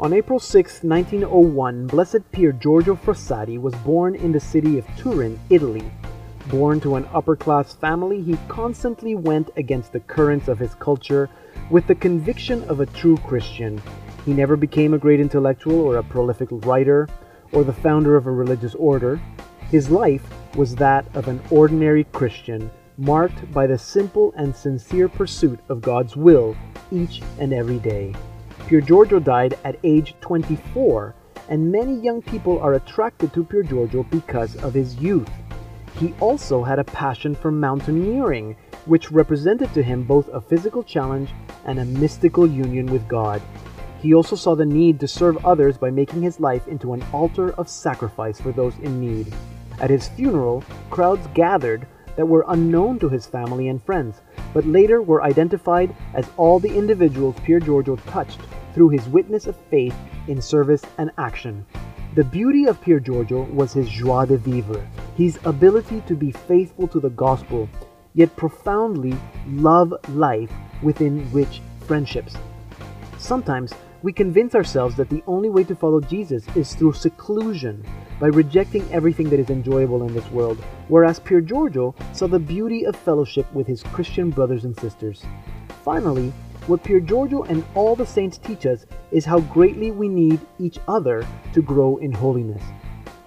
On April 6, 1901, Blessed Pier Giorgio Frassati was born in the city of Turin, Italy. Born to an upper class family, he constantly went against the currents of his culture with the conviction of a true Christian. He never became a great intellectual or a prolific writer or the founder of a religious order. His life was that of an ordinary Christian, marked by the simple and sincere pursuit of God's will each and every day. Pier Giorgio died at age 24, and many young people are attracted to Pier Giorgio because of his youth. He also had a passion for mountaineering, which represented to him both a physical challenge and a mystical union with God. He also saw the need to serve others by making his life into an altar of sacrifice for those in need. At his funeral, crowds gathered that were unknown to his family and friends, but later were identified as all the individuals Pier Giorgio touched through his witness of faith in service and action. The beauty of Pier Giorgio was his joie de vivre, his ability to be faithful to the gospel, yet profoundly love life within rich friendships. Sometimes we convince ourselves that the only way to follow Jesus is through seclusion, by rejecting everything that is enjoyable in this world, whereas Pier Giorgio saw the beauty of fellowship with his Christian brothers and sisters. Finally, what Pier Giorgio and all the saints teach us is how greatly we need each other to grow in holiness.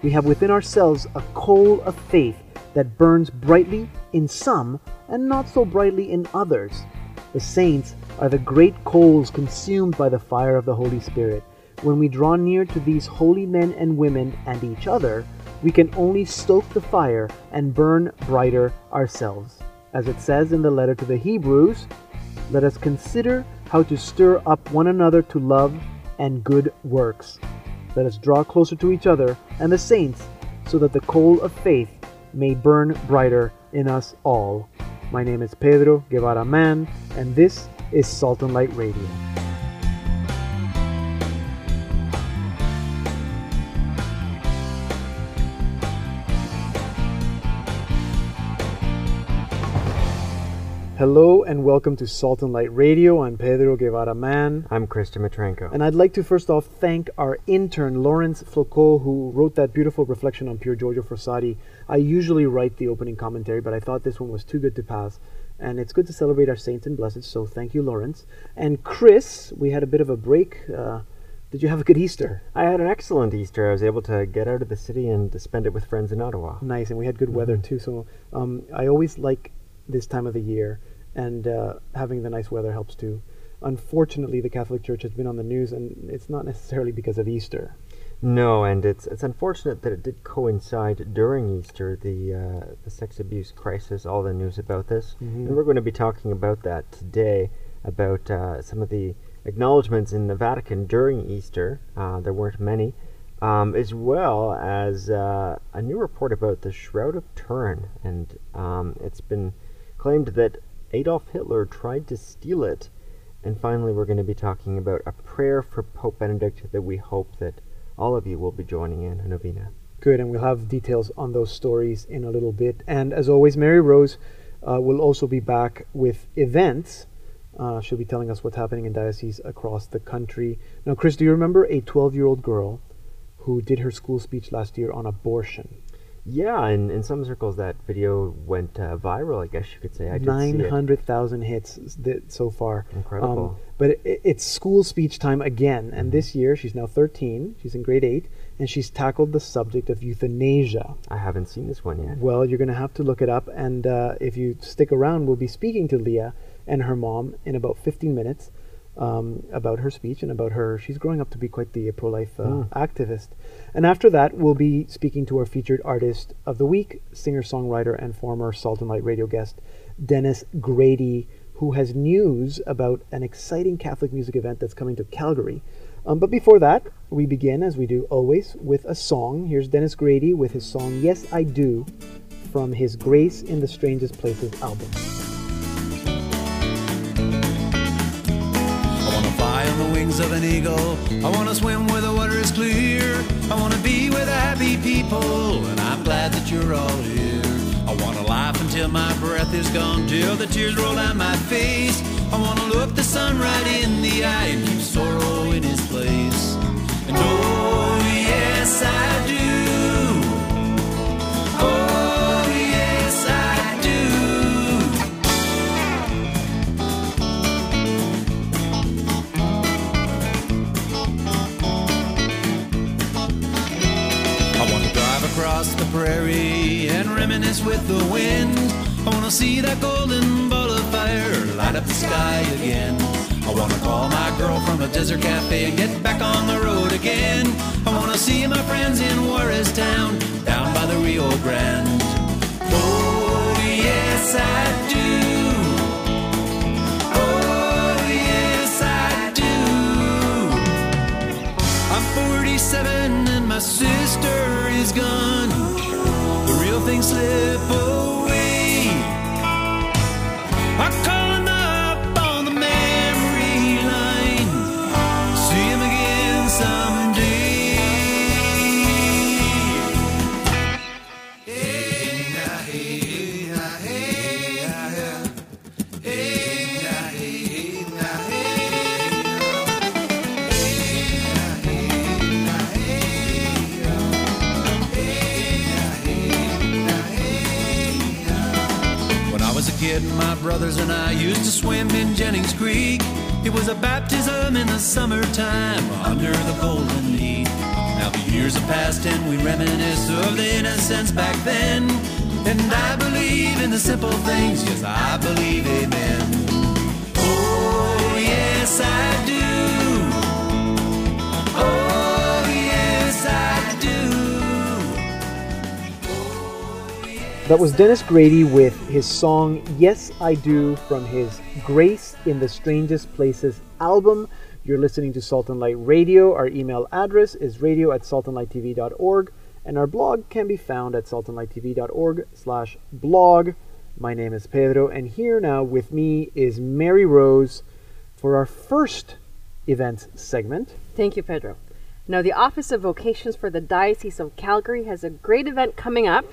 We have within ourselves a coal of faith that burns brightly in some and not so brightly in others. The saints are the great coals consumed by the fire of the Holy Spirit. When we draw near to these holy men and women and each other, we can only stoke the fire and burn brighter ourselves. As it says in the letter to the Hebrews, let us consider how to stir up one another to love and good works. Let us draw closer to each other and the saints so that the coal of faith may burn brighter in us all. My name is Pedro Guevara-Mann, and this is Salt and Light Radio. Hello and welcome to Salt and Light Radio. I'm Pedro Guevara-Mann. I'm Kris Dmytrenko. And I'd like to first off thank our intern, Lawrence Flocot, who wrote that beautiful reflection on Pier Giorgio Frassati. I usually write the opening commentary, but I thought this one was too good to pass. And it's good to celebrate our saints and blessed, so thank you, Lawrence. And Chris, we had a bit of a break. Uh, did you have a good Easter? I had an excellent Easter. I was able to get out of the city and to spend it with friends in Ottawa. Nice, and we had good mm-hmm. weather too. So um, I always like this time of the year, and uh, having the nice weather helps too. Unfortunately, the Catholic Church has been on the news, and it's not necessarily because of Easter. No, and it's it's unfortunate that it did coincide during Easter, the uh, the sex abuse crisis, all the news about this, mm-hmm. and we're going to be talking about that today, about uh, some of the acknowledgments in the Vatican during Easter. Uh, there weren't many, um, as well as uh, a new report about the Shroud of Turin, and um, it's been claimed that Adolf Hitler tried to steal it. And finally, we're going to be talking about a prayer for Pope Benedict that we hope that all of you will be joining in a novena. Good, and we'll have details on those stories in a little bit. And as always, Mary Rose uh, will also be back with events. Uh, she'll be telling us what's happening in dioceses across the country. Now, Chris, do you remember a 12 year old girl who did her school speech last year on abortion? Yeah, and in some circles that video went uh, viral. I guess you could say. I Nine hundred thousand hits so far. Incredible. Um, but it, it's school speech time again, and this year she's now thirteen. She's in grade eight, and she's tackled the subject of euthanasia. I haven't seen this one yet. Well, you're going to have to look it up, and uh, if you stick around, we'll be speaking to Leah and her mom in about fifteen minutes um, about her speech and about her. She's growing up to be quite the pro life uh, mm. activist. And after that, we'll be speaking to our featured artist of the week, singer songwriter and former Salt and Light radio guest, Dennis Grady, who has news about an exciting Catholic music event that's coming to Calgary. Um, but before that, we begin, as we do always, with a song. Here's Dennis Grady with his song Yes I Do from his Grace in the Strangest Places album. On the wings of an eagle. I want to swim where the water is clear. I want to be with the happy people, and I'm glad that you're all here. I want to laugh until my breath is gone, till the tears roll down my face. I wanna look the sun right in the eye and keep sorrow in its place. And oh, yes, I do. Oh, across the prairie and reminisce with the wind. I wanna see that golden ball of fire light up the sky again. I wanna call my girl from a desert cafe and get back on the road again. I wanna see my friends in Juarez town, down by the Rio Grande. Oh, yes, I do. Oh, yes, I do. I'm 47 and my sister is gone. Real things slip away. Brothers and I used to swim in Jennings Creek. It was a baptism in the summertime under the golden heat. Now the years have passed and we reminisce of the innocence back then. And I believe in the simple things, yes, I believe, amen. Oh, yes, I That was Dennis Grady with his song Yes I Do from his Grace in the Strangest Places album. You're listening to Salt and Light Radio. Our email address is radio at saltandlighttv.org and our blog can be found at saltandlighttv.org slash blog. My name is Pedro and here now with me is Mary Rose for our first events segment. Thank you, Pedro. Now, the Office of Vocations for the Diocese of Calgary has a great event coming up.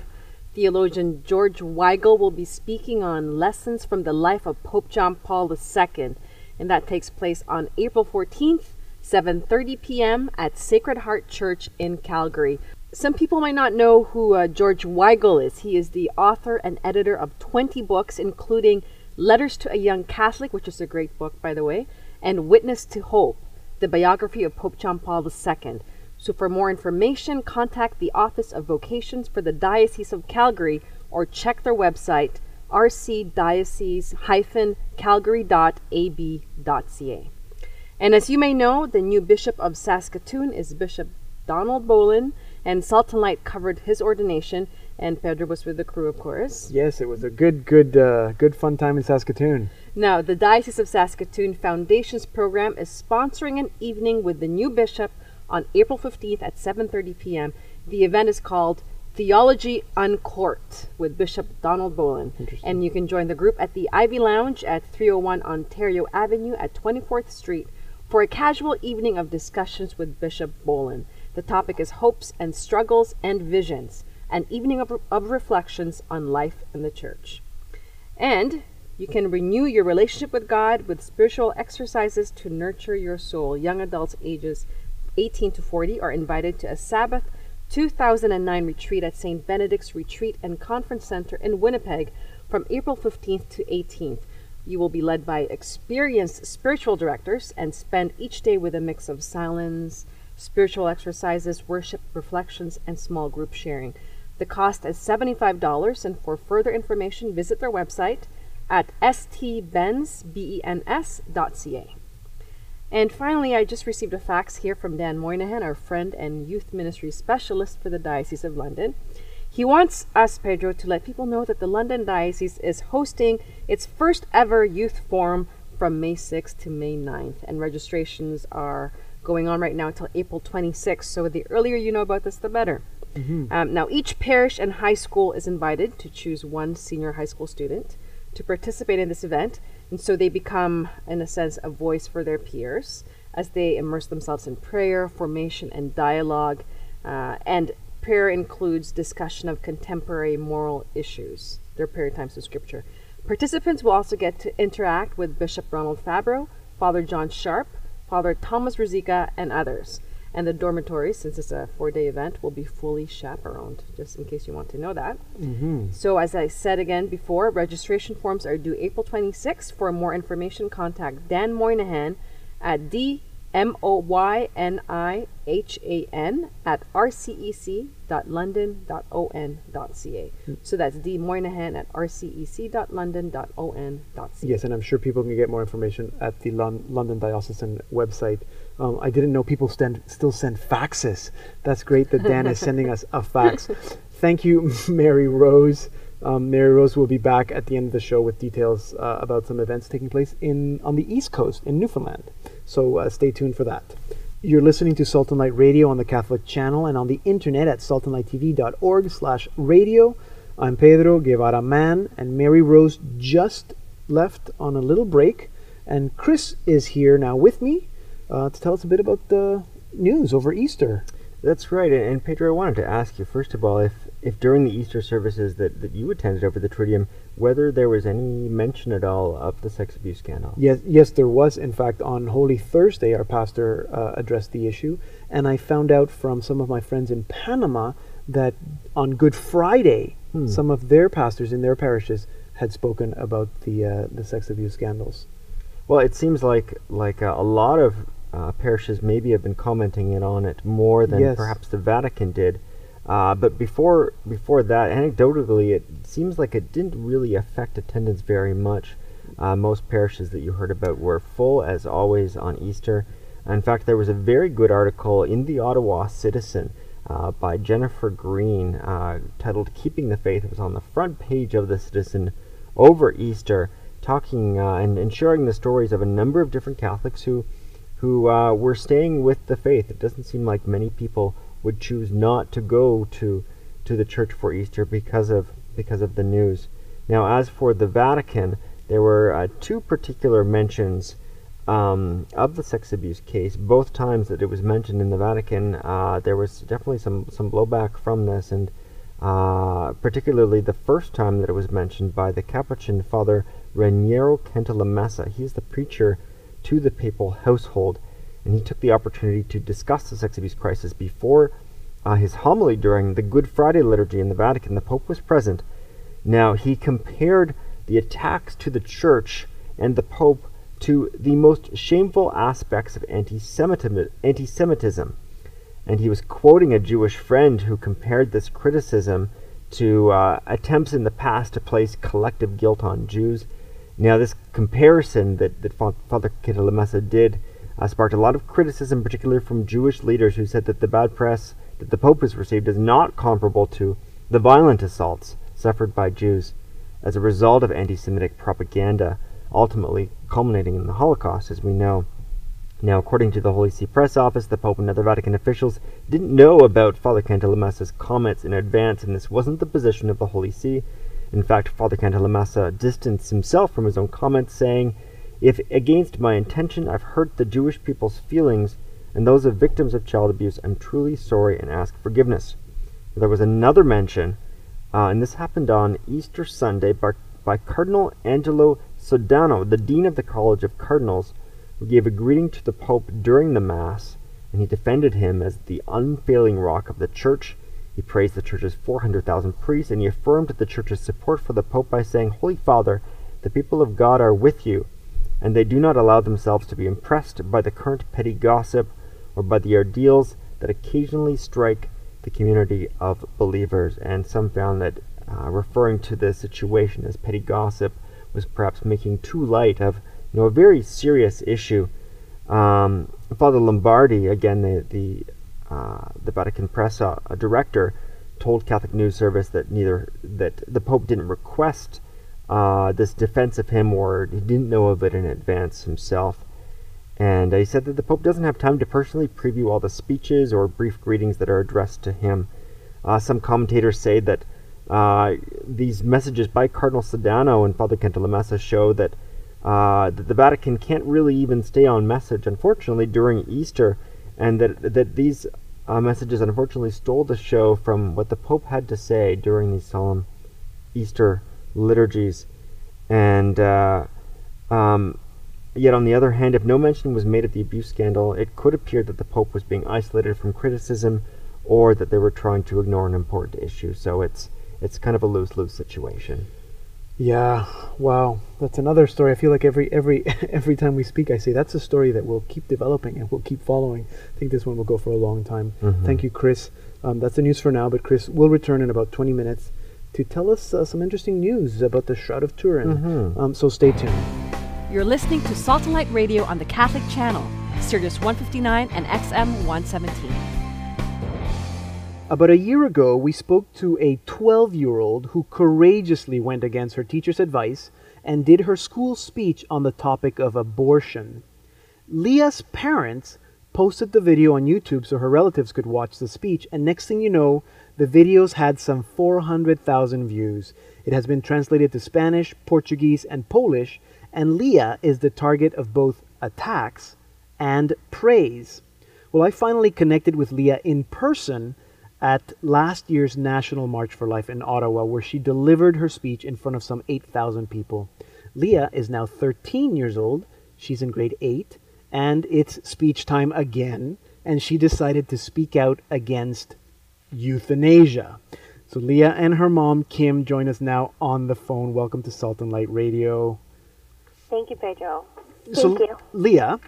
Theologian George Weigel will be speaking on lessons from the life of Pope John Paul II, and that takes place on April 14th, 7:30 p.m. at Sacred Heart Church in Calgary. Some people might not know who uh, George Weigel is. He is the author and editor of 20 books, including Letters to a Young Catholic, which is a great book, by the way, and Witness to Hope, the biography of Pope John Paul II. So, for more information, contact the Office of Vocations for the Diocese of Calgary or check their website rcdiocese-calgary.ab.ca. And as you may know, the new Bishop of Saskatoon is Bishop Donald Bolen, and Salt and Light covered his ordination, and Pedro was with the crew, of course. Yes, it was a good, good, uh, good fun time in Saskatoon. Now, the Diocese of Saskatoon Foundations program is sponsoring an evening with the new bishop on April 15th at 7:30 p.m. The event is called Theology Uncorked with Bishop Donald Bolen. And you can join the group at the Ivy Lounge at 301 Ontario Avenue at 24th Street for a casual evening of discussions with Bishop Bolen. The topic is Hopes and Struggles and Visions, an evening of, of reflections on life in the church. And you can renew your relationship with God with spiritual exercises to nurture your soul. Young adults ages 18 to 40 are invited to a Sabbath 2009 retreat at St. Benedict's Retreat and Conference Center in Winnipeg from April 15th to 18th. You will be led by experienced spiritual directors and spend each day with a mix of silence, spiritual exercises, worship, reflections, and small group sharing. The cost is $75, and for further information, visit their website at stbens.ca. And finally, I just received a fax here from Dan Moynihan, our friend and youth ministry specialist for the Diocese of London. He wants us, Pedro, to let people know that the London Diocese is hosting its first ever youth forum from May 6th to May 9th, and registrations are going on right now until April 26th. So the earlier you know about this, the better. Um, now, each parish and high school is invited to choose one senior high school student to participate in this event, and so they become, in a sense, a voice for their peers as they immerse themselves in prayer, formation, and dialogue. Uh, and prayer includes discussion of contemporary moral issues. Their prayer times of scripture. Participants will also get to interact with Bishop Ronald Fabro, Father John Sharp, Father Thomas Ruzicka, and others. And the dormitory, since it's a four day event, will be fully chaperoned, just in case you want to know that. Mm-hmm. So, as I said again before, registration forms are due April 26th. For more information, contact Dan Moynihan at D M O Y N I H A N at rcec.london.on.ca. So that's D Moynihan at rcec.london.on.ca. Yes, and I'm sure people can get more information at the Lon- London Diocesan website. Um, I didn't know people stand, still send faxes. That's great that Dan is sending us a fax. Thank you, Mary Rose. Um, Mary Rose will be back at the end of the show with details uh, about some events taking place in on the East Coast in Newfoundland. So uh, stay tuned for that. You're listening to Salt and Light Radio on the Catholic Channel and on the internet at saltandlighttv.org slash radio. I'm Pedro Guevara-Mann, and Mary Rose just left on a little break, and Chris is here now with me uh, to tell us a bit about the news over Easter. That's right. And, Pedro, I wanted to ask you first of all if, if during the Easter services that, that you attended over the Triduum, whether there was any mention at all of the sex abuse scandal. Yes, yes, there was. In fact, on Holy Thursday, our pastor uh, addressed the issue, and I found out from some of my friends in Panama that on Good Friday, Hmm. some of their pastors in their parishes had spoken about the uh, the sex abuse scandals. Well, it seems like like uh, a lot of uh, parishes maybe have been commenting it on it more than Yes. perhaps the Vatican did. Uh, but before before that, anecdotally, it seems like it didn't really affect attendance very much. Uh, most parishes that you heard about were full as always on Easter. In fact, there was a very good article in the Ottawa Citizen uh, by Jennifer Green uh, titled "Keeping the Faith." It was on the front page of the Citizen over Easter, talking uh, and, and sharing the stories of a number of different Catholics who who uh, were staying with the faith. It doesn't seem like many people would choose not to go to to the church for Easter because of because of the news. Now, as for the Vatican, there were uh, two particular mentions um, of the sex abuse case. Both times that it was mentioned in the Vatican, uh, there was definitely some some blowback from this, and uh, particularly the first time that it was mentioned by the Capuchin Father Raniero Cantalamessa. He's the preacher to the papal household, and he took the opportunity to discuss the sex abuse crisis before uh, his homily during the Good Friday liturgy in the Vatican. The Pope was present. Now, he compared the attacks to the Church and the Pope to the most shameful aspects of anti-Semitism. anti-Semitism. And he was quoting a Jewish friend who compared this criticism to uh, attempts in the past to place collective guilt on Jews. Now, this comparison that, that Father Cantalamessa did uh, sparked a lot of criticism, particularly from Jewish leaders who said that the bad press that the Pope has received is not comparable to the violent assaults suffered by Jews as a result of anti Semitic propaganda, ultimately culminating in the Holocaust, as we know. Now, according to the Holy See Press Office, the Pope and other Vatican officials didn't know about Father Cantalamessa's comments in advance, and this wasn't the position of the Holy See. In fact, Father Cantalamessa distanced himself from his own comments, saying, If against my intention I've hurt the Jewish people's feelings and those of victims of child abuse, I'm truly sorry and ask forgiveness. There was another mention, uh, and this happened on Easter Sunday by, by Cardinal Angelo Sodano, the Dean of the College of Cardinals, who gave a greeting to the Pope during the Mass, and he defended him as the unfailing rock of the Church. He praised the Church's 400,000 priests, and he affirmed the Church's support for the Pope by saying, Holy Father, the people of God are with you, and they do not allow themselves to be impressed by the current petty gossip or by the ordeals that occasionally strike the community of believers. And some found that uh, referring to the situation as petty gossip was perhaps making too light of you know a very serious issue. Um, Father Lombardi, again the the uh, the Vatican press uh, director, told Catholic News Service that neither that the Pope didn't request uh, this defense of him or he didn't know of it in advance himself. And he said that the Pope doesn't have time to personally preview all the speeches or brief greetings that are addressed to him. Uh, some commentators say that uh, these messages by Cardinal Sodano and Father Cantalamessa show that, uh, that the Vatican can't really even stay on message, unfortunately, during Easter, and that that these uh, messages unfortunately stole the show from what the Pope had to say during these solemn Easter liturgies. And uh, um, yet, on the other hand, if no mention was made of the abuse scandal, it could appear that the Pope was being isolated from criticism or that they were trying to ignore an important issue. So it's it's kind of a lose lose situation. Yeah, wow, that's another story. I feel like every every every time we speak, I say that's a story that will keep developing and we'll keep following. I think this one will go for a long time. Mhm. Thank you, Chris. Um, that's the news for now, but Chris will return in about 20 minutes to tell us uh, some interesting news about the Shroud of Turin. Mhm. Um, so stay tuned. You're listening to Salt and Light Radio on the Catholic Channel, Sirius 159 and XM 117. About a year ago, we spoke to a 12 year old who courageously went against her teacher's advice and did her school speech on the topic of abortion. Leah's parents posted the video on YouTube so her relatives could watch the speech, and next thing you know, the videos had some 400,000 views. It has been translated to Spanish, Portuguese, and Polish, and Leah is the target of both attacks and praise. Well, I finally connected with Leah in person at last year's National March for Life in Ottawa, where she delivered her speech in front of some 8,000 people. Leah is now 13 years old. She's in grade 8, and it's speech time again, and she decided to speak out against euthanasia. So Leah and her mom, Kim, join us now on the phone. Welcome to Salt and Light Radio. Thank you, Pedro. Thank so, you. Leah,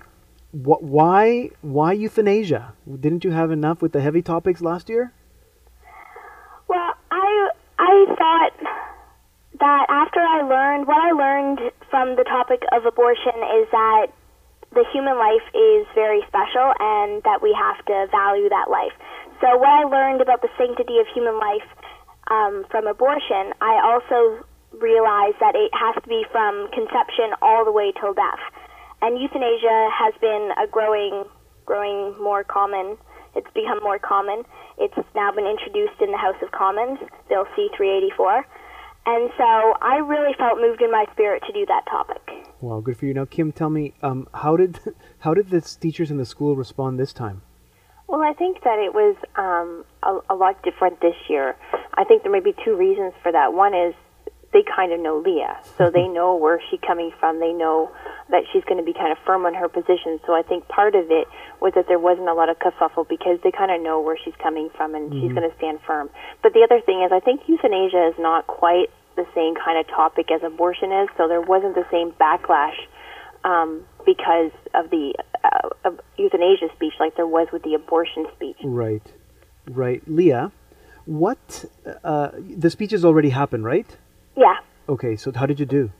wh- why why euthanasia? Didn't you have enough with the heavy topics last year? I I thought that after I learned what I learned from the topic of abortion is that the human life is very special and that we have to value that life. So what I learned about the sanctity of human life um, from abortion, I also realized that it has to be from conception all the way till death. And euthanasia has been a growing, growing more common. It's become more common. It's now been introduced in the House of Commons, Bill C 384. And so I really felt moved in my spirit to do that topic. Well, good for you. Now, Kim, tell me, um, how did how did the teachers in the school respond this time? Well, I think that it was um, a, a lot different this year. I think there may be two reasons for that. One is they kind of know Leah, so they know where she's coming from. They know that she's going to be kind of firm on her position. So I think part of it was that there wasn't a lot of kerfuffle because they kind of know where she's coming from and she's going to stand firm. But the other thing is, I think euthanasia is not quite the same kind of topic as abortion is, so there wasn't the same backlash um, because of the uh, of euthanasia speech like there was with the abortion speech. Right, right. Leah, what uh, the speech has already happened, right? Yeah. Okay, so how did you do?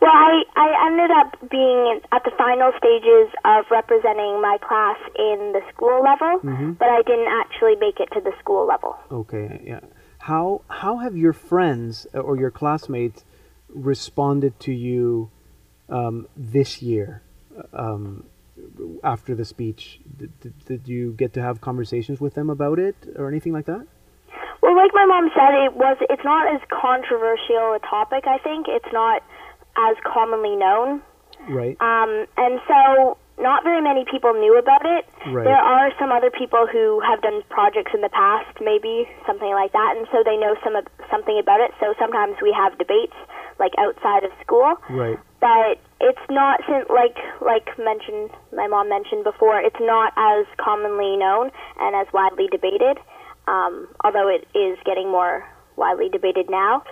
Well, I, I ended up being at the final stages of representing my class in the school level, but I didn't actually make it to the school level. Okay, yeah. How how have your friends uh, or your classmates responded to you um, this year um, after the speech? Did, did, did you get to have conversations with them about it or anything like that? Well, like my mom said, it was it's not as controversial a topic. I think it's not as commonly known, Right. um, and so not very many people knew about it. Right. There are some other people who have done projects in the past, maybe something like that, and so they know some of, something about it. So sometimes we have debates like outside of school. Right. but it's not like like mentioned my mom mentioned before it's not as commonly known and as widely debated um, although it is getting more widely debated now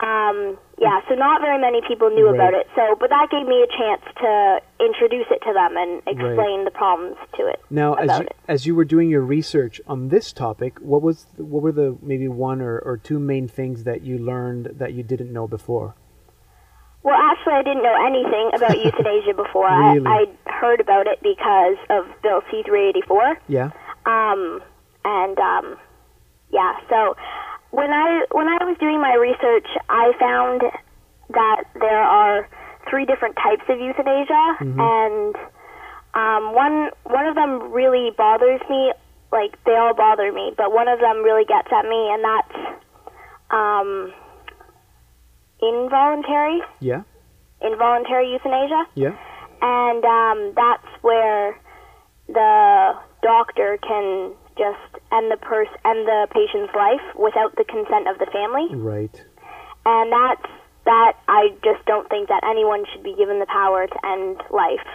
um, yeah so not very many people knew about it so but that gave me a chance to introduce it to them and explain the problems to it Now, as you, it as you were doing your research on this topic, what was what were the maybe one or, or two main things that you learned that you didn't know before? Well, actually, I didn't know anything about euthanasia before. Really? I, I heard about it because of Bill C three eighty four. Yeah. Um, and um, yeah, so when I when I was doing my research, I found that there are three different types of euthanasia, and um, one one of them really bothers me. Like they all bother me, but one of them really gets at me, and that's um, involuntary Yeah. involuntary euthanasia Yeah. and um, that's where the doctor can just end the pers- end the patient's life without the consent of the family, Right. and that's that. I just don't think that anyone should be given the power to end life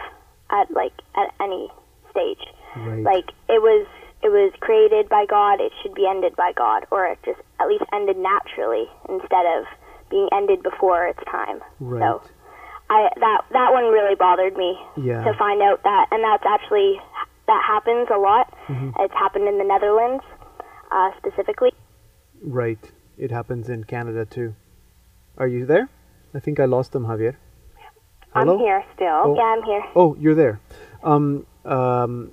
at like at any stage. Right. Like it was it was created by God, it should be ended by God, or it just at least ended naturally instead of being ended before its time. Right. So I that that one really bothered me Yeah. to find out that, and that's actually that happens a lot. Mm-hmm. It's happened in the Netherlands uh, specifically. Right. It happens in Canada too. Are you there? I think I lost them, Javier. Hello? I'm here still. Oh. Yeah, I'm here. Oh, you're there. Um, um,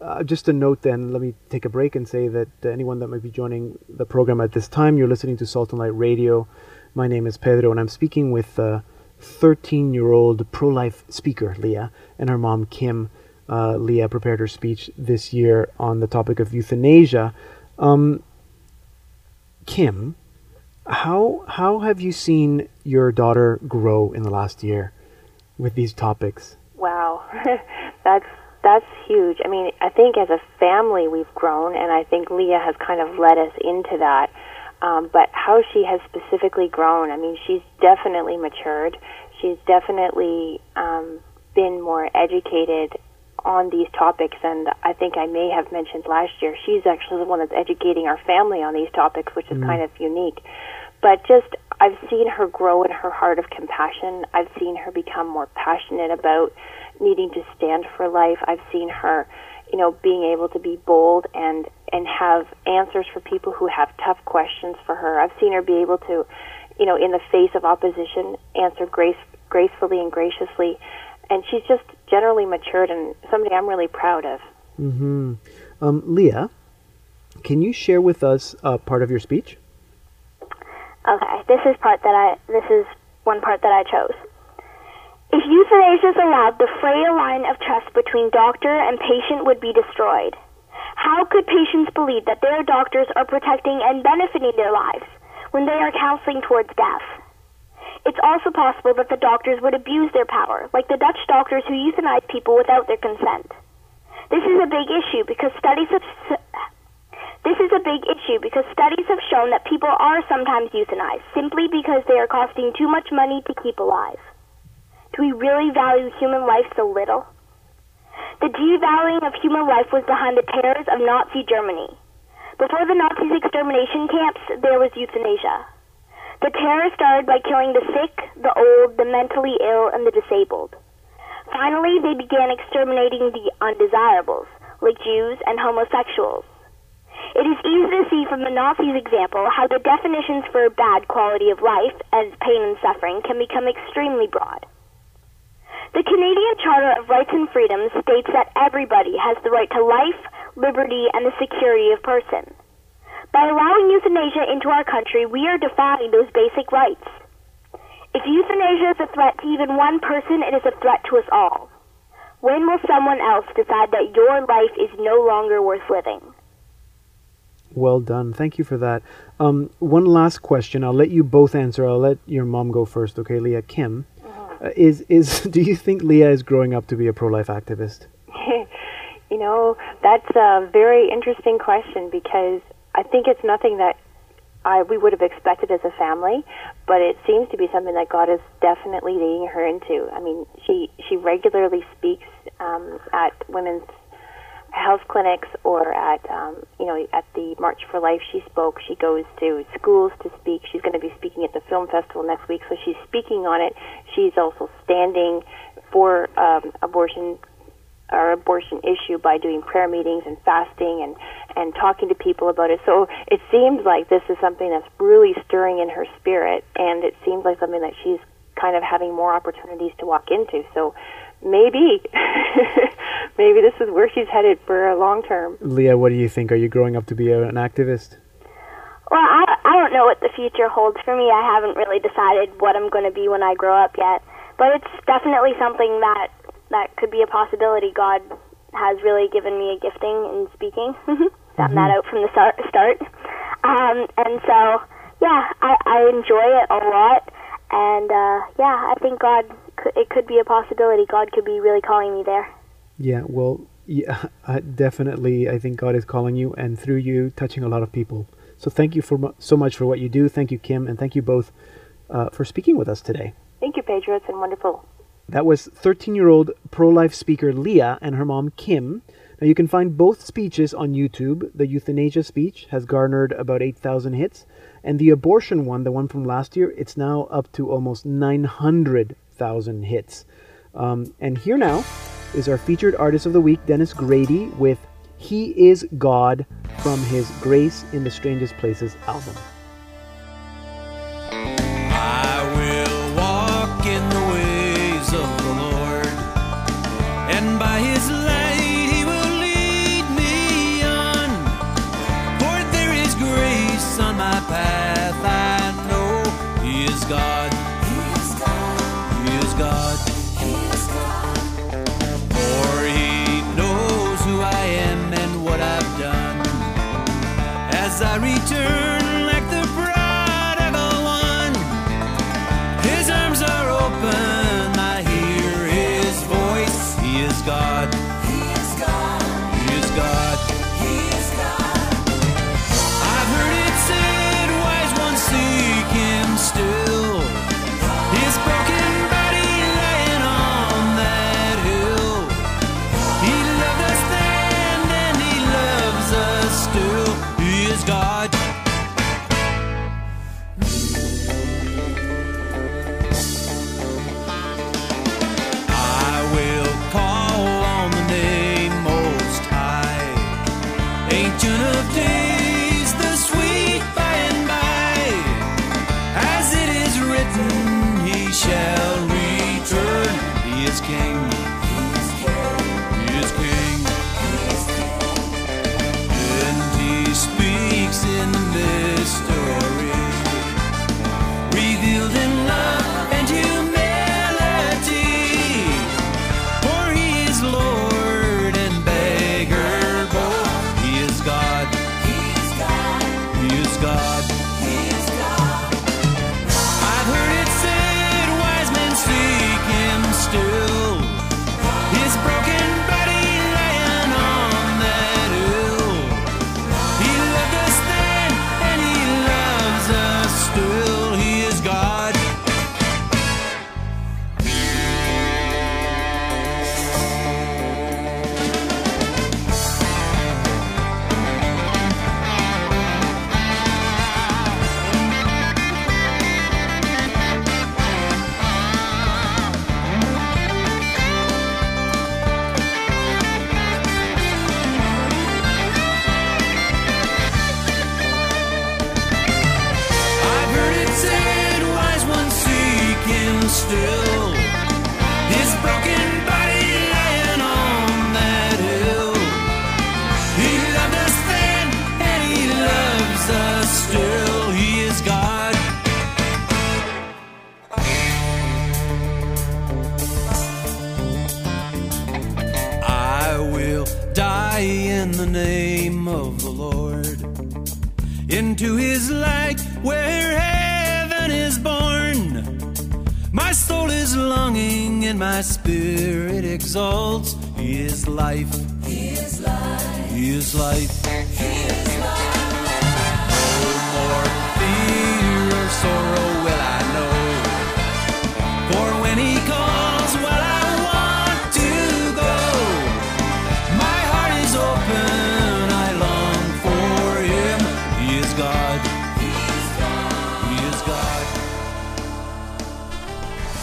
uh, just a note then, let me take a break and say that uh, anyone that might be joining the program at this time, you're listening to Salt and Light Radio. My name is Pedro, and I'm speaking with 13 year old pro life speaker, Leah, and her mom, Kim. Uh, Leah prepared her speech this year on the topic of euthanasia. Um, Kim, how, how have you seen your daughter grow in the last year with these topics? Wow, that's that's huge. I mean, I think as a family we've grown, and I think Leah has kind of led us into that. Um, but how she has specifically grown, I mean, she's definitely matured. She's definitely um, been more educated on these topics, and I think I may have mentioned last year she's actually the one that's educating our family on these topics, which is mm. kind of unique. But just I've seen her grow in her heart of compassion. I've seen her become more passionate about needing to stand for life. I've seen her, you know, being able to be bold and and have answers for people who have tough questions for her. I've seen her be able to, you know, in the face of opposition, answer grace gracefully and graciously. And she's just generally matured and somebody I'm really proud of. hmm Um, Leah, can you share with us uh, part of your speech? Okay, this is part that I this is one part that I chose. If euthanasia is allowed, the frail line of trust between doctor and patient would be destroyed. How could patients believe that their doctors are protecting and benefiting their lives when they are counseling towards death? It's also possible that the doctors would abuse their power, like the Dutch doctors who euthanized people without their consent. This is a big issue because studies have this is a big issue because studies have shown that people are sometimes euthanized simply because they are costing too much money to keep alive. Do we really value human life so little? The devaluing of human life was behind the terrors of Nazi Germany. Before the Nazis' extermination camps, there was euthanasia. The terror started by killing the sick, the old, the mentally ill, and the disabled. Finally, they began exterminating the undesirables, like Jews and homosexuals. It is easy to see from the Nazis' example how the definitions for bad quality of life as pain and suffering can become extremely broad. The Canadian Charter of Rights and Freedoms states that everybody has the right to life, liberty, and the security of person. By allowing euthanasia into our country, we are defying those basic rights. If euthanasia is a threat to even one person, it is a threat to us all. When will someone else decide that your life is no longer worth living? Well done. Thank you for that. Um, one last question. I'll let you both answer. I'll let your mom go first, okay, Leah? Kim, uh, is is do you think Leah is growing up to be a pro-life activist? you know, that's a very interesting question because I think it's nothing that I we would have expected as a family, but it seems to be something that God is definitely leading her into. I mean, she she regularly speaks um, at women's health clinics or at um, you know at the March for Life. She spoke. She goes to schools to speak. She's going to be speaking at the film festival next week, so she's speaking on it. She's also standing for um, abortion our abortion issue by doing prayer meetings and fasting and and talking to people about it. So it seems like this is something that's really stirring in her spirit, and it seems like something that she's kind of having more opportunities to walk into. So maybe maybe this is where she's headed for a long term. Leah, what do you think? Are you growing up to be an activist? Well, I, I don't know what the future holds for me. I haven't really decided what I'm going to be when I grow up yet. But it's definitely something that that could be a possibility. God has really given me a gifting in speaking. Found that out from the start. start. Um, and so, yeah, I, I enjoy it a lot. And uh, yeah, I think God, could, it could be a possibility. God could be really calling me there. Yeah, well, Yeah, uh, definitely. I think God is calling you and through you touching a lot of people. So thank you for so much for what you do. Thank you, Kim, and thank you both uh, for speaking with us today. Thank you, Pedro. It's been wonderful. That was 13 year old pro life speaker Leah and her mom Kim. Now, you can find both speeches on YouTube. The euthanasia speech has garnered about 8,000 hits, and the abortion one, the one from last year, it's now up to almost 900,000 hits. Um, and here now is our featured artist of the week, Dennis Grady, with He Is God from his Grace in the Strangest Places album. God.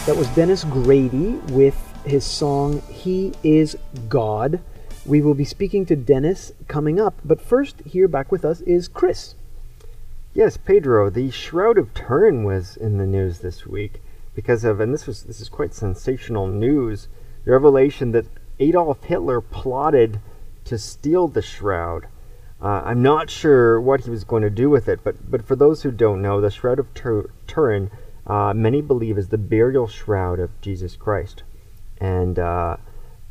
That was Dennis Grady with his song He Is God. We will be speaking to Dennis coming up, but first, here back with us is Chris. Yes, Pedro, the Shroud of Turin was in the news this week because of, and this was this is quite sensational news, the revelation that Adolf Hitler plotted to steal the shroud. Uh, I'm not sure what he was going to do with it, but but for those who don't know, the Shroud of Tur- Turin, uh, many believe is the burial shroud of Jesus Christ, and uh,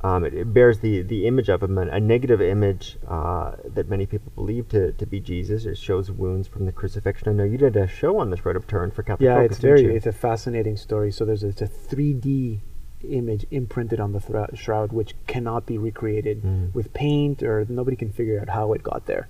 um, it, it bears the, the image of him, a, negative image uh, that many people believe to, to be Jesus. It shows wounds from the crucifixion. I know you did a show on the Shroud of Turin for Catholic Yeah, Focus, it's very it's a fascinating story. So there's a, it's a 3D image imprinted on the thra- shroud, which cannot be recreated Mm. with paint, or nobody can figure out how it got there.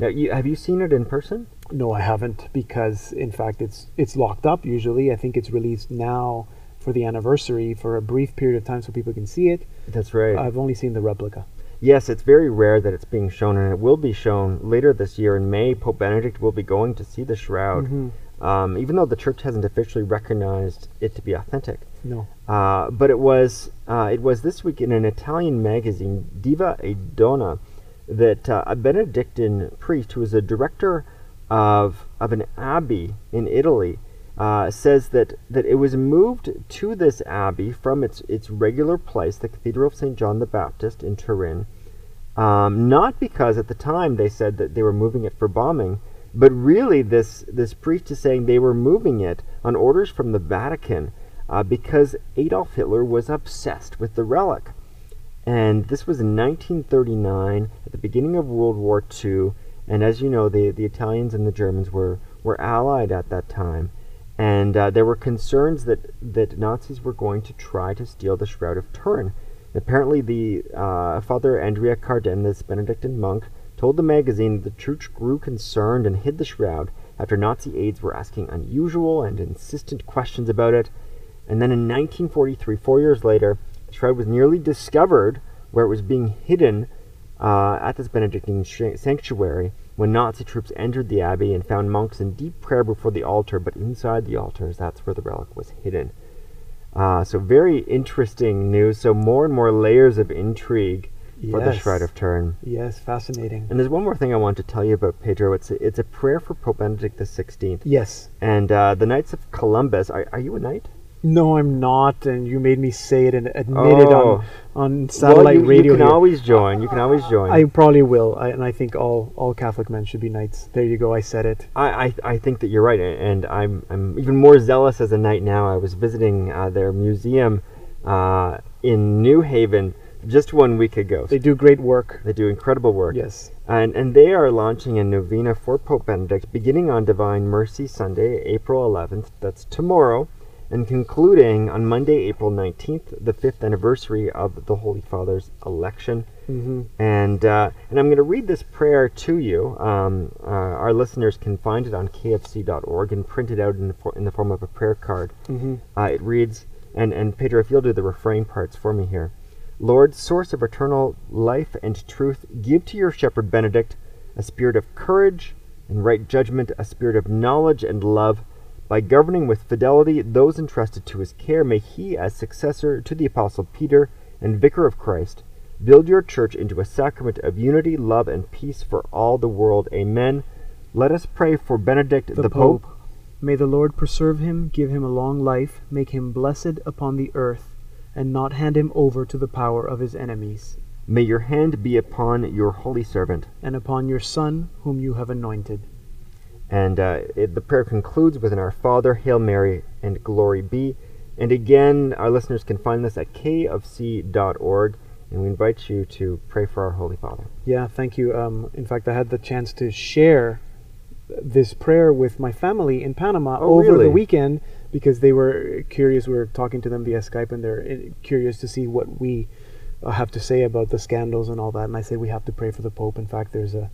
Now, you, have you seen it in person? No, I haven't, because in fact it's it's locked up. Usually, I think it's released now for the anniversary for a brief period of time so people can see it. That's right. I've only seen the replica. Yes, it's very rare that it's being shown, and it will be shown later this year in May. Pope Benedict will be going to see the shroud, um, even though the church hasn't officially recognized it to be authentic. No. Uh, but it was uh, it was this week in an Italian magazine, Diva e Donna, that uh, a Benedictine priest who is a director of of an abbey in Italy uh, says that that it was moved to this abbey from its its regular place, the Cathedral of Saint John the Baptist in Turin, um, not because at the time they said that they were moving it for bombing, but really this this priest is saying they were moving it on orders from the Vatican uh, because Adolf Hitler was obsessed with the relic. And this was in 1939, at the beginning of World War II. And as you know, the, the Italians and the Germans were, were allied at that time. And uh, there were concerns that, that Nazis were going to try to steal the Shroud of Turin. Apparently, the uh, Father Andrea Cardin, this Benedictine monk, told the magazine that the church grew concerned and hid the shroud after Nazi aides were asking unusual and insistent questions about it. And then in 1943, four years later, shroud was nearly discovered where it was being hidden uh, at this Benedictine sanctuary when Nazi troops entered the abbey and found monks in deep prayer before the altar, but inside the altars, that's where the relic was hidden. Uh, so very interesting news. So more and more layers of intrigue for the Yes. Shroud of Turin. Yes, fascinating. And there's one more thing I want to tell you about Pedro. It's a, it's a prayer for Pope Benedict the Sixteenth. Yes. And uh, the Knights of Columbus. Are, are you a knight? No, I'm not, and you made me say it and admit it Oh. on, on satellite well, you, radio. You can here. always join. You can always join. I probably will, I, and I think all, all Catholic men should be knights. There you go, I said it. I, I, I think that you're right, a- and I'm, I'm even more zealous as a knight now. I was visiting uh, their museum uh, in New Haven just one week ago. They do great work. They do incredible work. Yes. And, and they are launching a novena for Pope Benedict beginning on Divine Mercy Sunday, April 11th. That's tomorrow. And concluding on Monday, April 19th, the fifth anniversary of the Holy Father's election. hmm And uh, and I'm going to read this prayer to you. Um, uh, our listeners can find it on kfc.org and print it out in the, for, in the form of a prayer card. hmm Uh, it reads, and, and Pedro, if you'll do the refrain parts for me here. Lord, source of eternal life and truth, give to your shepherd Benedict a spirit of courage and right judgment, a spirit of knowledge and love. By governing with fidelity those entrusted to his care, may he, as successor to the Apostle Peter and vicar of Christ, build your church into a sacrament of unity, love, and peace for all the world. Amen. Let us pray for Benedict the, The, Pope. Pope. May the Lord preserve him, give him a long life, make him blessed upon the earth, and not hand him over to the power of his enemies, May your hand be upon your holy servant. and upon your Son, whom you have anointed. And uh, it, the prayer concludes with an Our Father, Hail Mary, and Glory be. And again, our listeners can find this at kofc.org, and we invite you to pray for our Holy Father. Yeah, thank you. Um, in fact, I had the chance to share this prayer with my family in Panama Oh, over really? the weekend because they were curious. We were talking to them via Skype, and they're uh, curious to see what we uh, have to say about the scandals and all that. And I say we have to pray for the Pope. In fact, there's a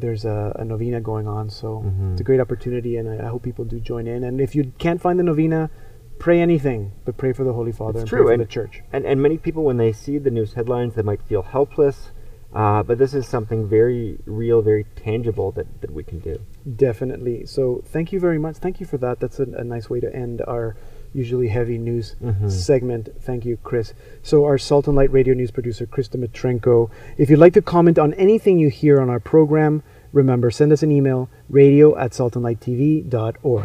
there's a, a novena going on, so Mhm. it's a great opportunity, and I, I hope people do join in. And if you can't find the novena, pray anything, but pray for the Holy Father It's and true, pray for and- the Church. And, and many people, when they see the news headlines, they might feel helpless, uh, but this is something very real, very tangible that, that we can do. Definitely. So thank you very much. Thank you for that. That's a, a nice way to end our usually heavy news Mhm. segment. Thank you, Kris. So our Salt and Light radio news producer, Kris Dmytrenko. If you'd like to comment on anything you hear on our program, remember, send us an email, radio at saltandlighttv.org.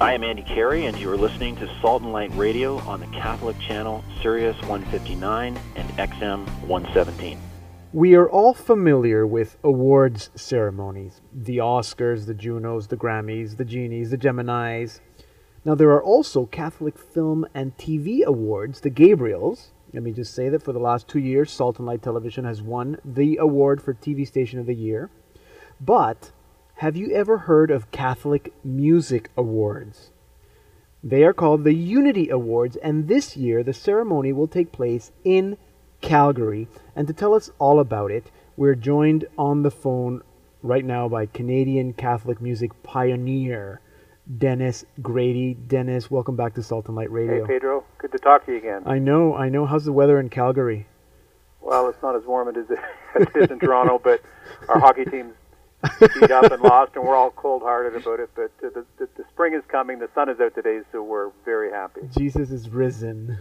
I am Andy Carey, and you are listening to Salt and Light Radio on the Catholic channel Sirius 159 and XM 117. We are all familiar with awards ceremonies the Oscars, the Junos, the Grammys, the Genies, the Geminis. Now, there are also Catholic film and TV awards, the Gabriels. Let me just say that for the last two years, Salt and Light Television has won the award for TV Station of the Year. But have you ever heard of Catholic Music Awards? They are called the Unity Awards, and this year the ceremony will take place in Calgary. And to tell us all about it, we're joined on the phone right now by Canadian Catholic music pioneer Dennis Grady. Dennis, welcome back to Salt and Light Radio. Hey, Pedro. Good to talk to you again. I know, I know. How's the weather in Calgary? Well, it's not as warm as it is in Toronto, but our hockey team's beat up and lost, and we're all cold-hearted about it. But uh, the, the, the spring is coming. The sun is out today, so we're very happy. Jesus is risen.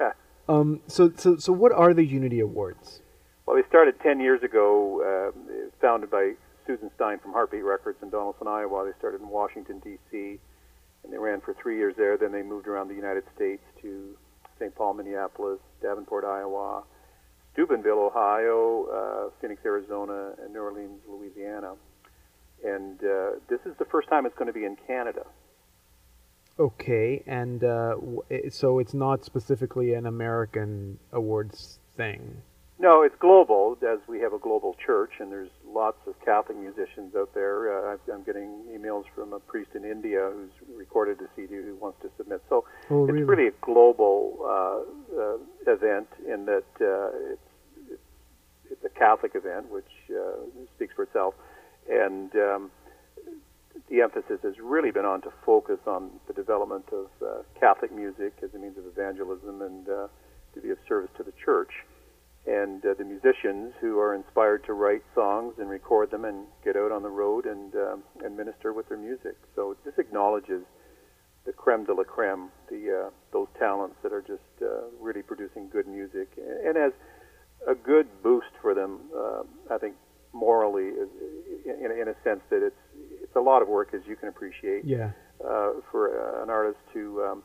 Yeah. Um, so, so, so, what are the Unity Awards? Well, they started 10 years ago, uh, founded by Susan Stein from Heartbeat Records in Donnellson, Iowa. They started in Washington, D.C., and they ran for three years there. Then they moved around the United States to St. Paul, Minneapolis, Davenport, Iowa, Steubenville, Ohio, uh, Phoenix, Arizona, and New Orleans, Louisiana. And uh, this is the first time it's going to be in Canada. Okay, and uh, so it's not specifically an American awards thing. No, it's global, as we have a global church, and there's lots of Catholic musicians out there. Uh, I'm getting emails from a priest in India who's recorded a CD who wants to submit. So oh, it's really? really a global uh, uh, event in that uh, it's, it's a Catholic event, which uh, speaks for itself, and um, the emphasis has really been on to focus on the development of uh, Catholic music as a means of evangelism and uh, to be of service to the church and uh, the musicians who are inspired to write songs and record them and get out on the road and um, and minister with their music. So this acknowledges the creme de la creme, the uh, those talents that are just uh, really producing good music, and as a good boost for them. Uh, I think morally, in, in a sense that it's it's a lot of work, as you can appreciate. Yeah. Uh, for an artist to um,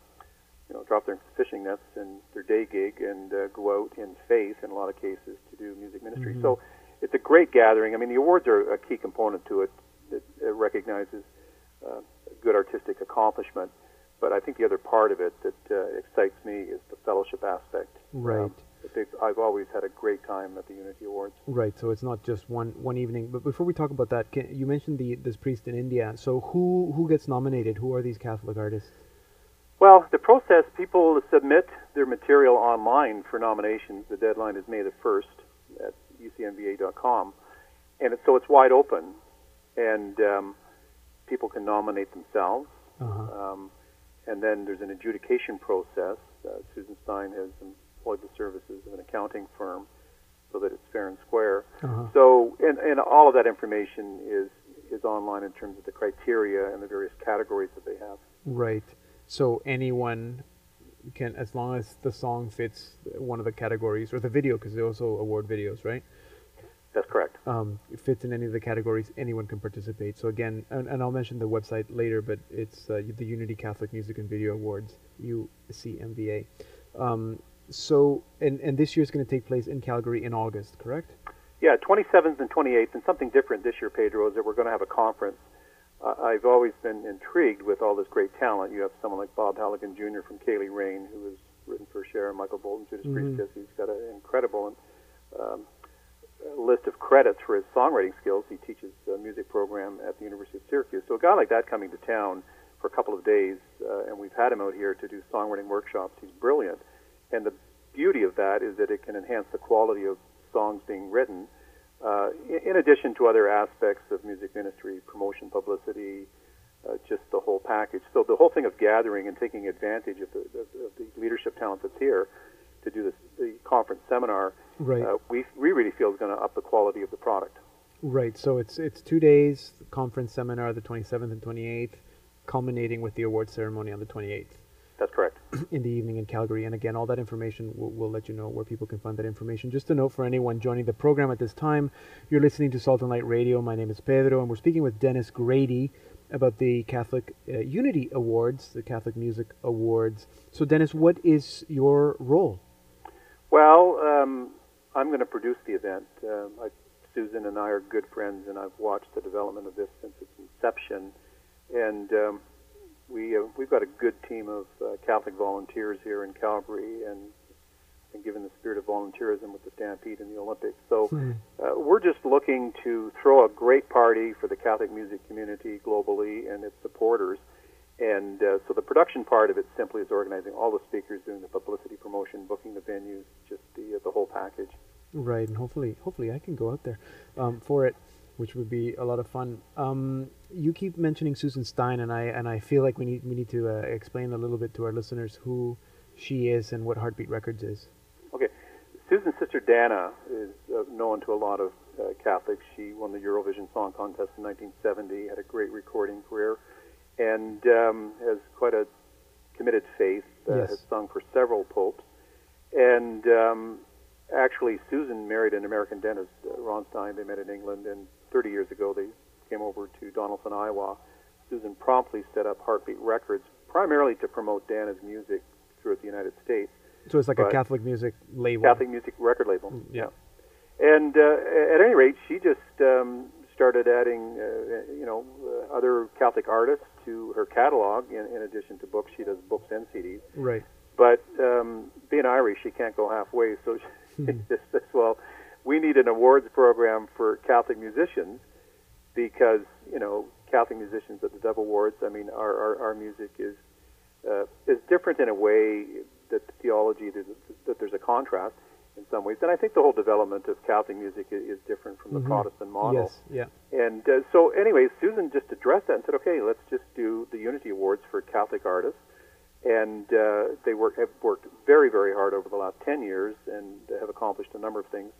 you know, drop their fishing nets and their day gig and uh, go out in faith in a lot of cases to do music ministry. Mm-hmm. So it's a great gathering. I mean, the awards are a key component to it. It, it recognizes uh, good artistic accomplishment, but I think the other part of it that uh, excites me is the fellowship aspect. Right. Um, I've always had a great time at the Unity Awards. Right. So it's not just one one evening. But before we talk about that, can, you mentioned the this priest in India. So who who gets nominated? Who are these Catholic artists? Well, the process, people submit their material online for nominations. The deadline is May the 1st at ucmva.com. And it, so it's wide open, and um, people can nominate themselves. Uh-huh. Um, and then there's an adjudication process. Uh, Susan Stein has employed the services of an accounting firm so that it's fair and square. Uh-huh. So, and, and all of that information is, is online in terms of the criteria and the various categories that they have. Right. So anyone can, as long as the song fits one of the categories or the video, because they also award videos, right? That's correct. Um, it fits in any of the categories, anyone can participate. So again, and, and I'll mention the website later, but it's uh, the Unity Catholic Music and Video Awards, UCMVA. Um, so, and, and this year is going to take place in Calgary in August, correct? Yeah, 27th and 28th, and something different this year, Pedro, is that we're going to have a conference I've always been intrigued with all this great talent. You have someone like Bob Halligan Jr. from Ceili Rain, who has written for Cher and Michael Bolton, Judas Mhm. Priestess. He's got an incredible um, list of credits for his songwriting skills. He teaches a music program at the University of Syracuse. So a guy like that coming to town for a couple of days, uh, and we've had him out here to do songwriting workshops. He's brilliant, and the beauty of that is that it can enhance the quality of songs being written uh, in, addition to other aspects of music ministry, promotion, publicity, uh, just the whole package. So the whole thing of gathering and taking advantage of the, of, of the leadership talent that's here to do this, the conference seminar, Right. uh, we, we really feel is going to up the quality of the product. Right. So it's it's two days conference seminar, the 27th and 28th, culminating with the award ceremony on the 28th. That's correct. in the evening in Calgary. And again, all that information, we'll, we'll, let you know where people can find that information. Just a note for anyone joining the program at this time, you're listening to Salt and Light Radio. My name is Pedro, and we're speaking with Dennis Grady about the Catholic uh, Unity Awards, the Catholic Music Awards. So, Dennis, what is your role? Well, um, I'm going to produce the event. Uh, I, Susan and I are good friends, and I've watched the development of this since its inception. And um, we uh, we've got a good team of uh, Catholic volunteers here in Calgary, and and given the spirit of volunteerism with the Stampede and the Olympics, so uh, we're just looking to throw a great party for the Catholic music community globally and its supporters, And uh, so the production part of it simply is organizing all the speakers, doing the publicity promotion, booking the venues, just the uh, the whole package. Right, and hopefully, hopefully, I can go out there um, for it, which would be a lot of fun. Um, you keep mentioning Susan Stein, and I and I feel like we need we need to uh, explain a little bit to our listeners who she is and what Heartbeat Records is. Okay, Susan's sister Dana is uh, known to a lot of uh, Catholics. She won the Eurovision Song Contest in 1970, had a great recording career, and um, has quite a committed faith. Uh, Yes. Has sung for several popes, and um, actually, Susan married an American dentist, uh, Ron Stein. They met in England, and 30 years ago, they came over to Donnellson, Iowa. Susan promptly set up Heartbeat Records, primarily to promote Dana's music throughout the United States. So it's like a Catholic music label. Catholic music record label. yeah. And uh, at any rate, she just um, started adding, uh, you know, uh, other Catholic artists to her catalog. In, in addition to books, she does books and CDs. Right. But um, being Irish, she can't go halfway. So she just says, "Well, we need an awards program for Catholic musicians because you know Catholic musicians at the Dove Awards. I mean, our our, our music is uh, is different in a way that the theology that, that there's a contrast in some ways, and I think the whole development of Catholic music is, is different from the Mhm. Protestant model. Yes. Yeah. And uh, so, anyway, Susan just addressed that and said, "Okay, let's just do the Unity Awards for Catholic artists." And uh, they work, have worked very, very hard over the last ten years and have accomplished a number of things.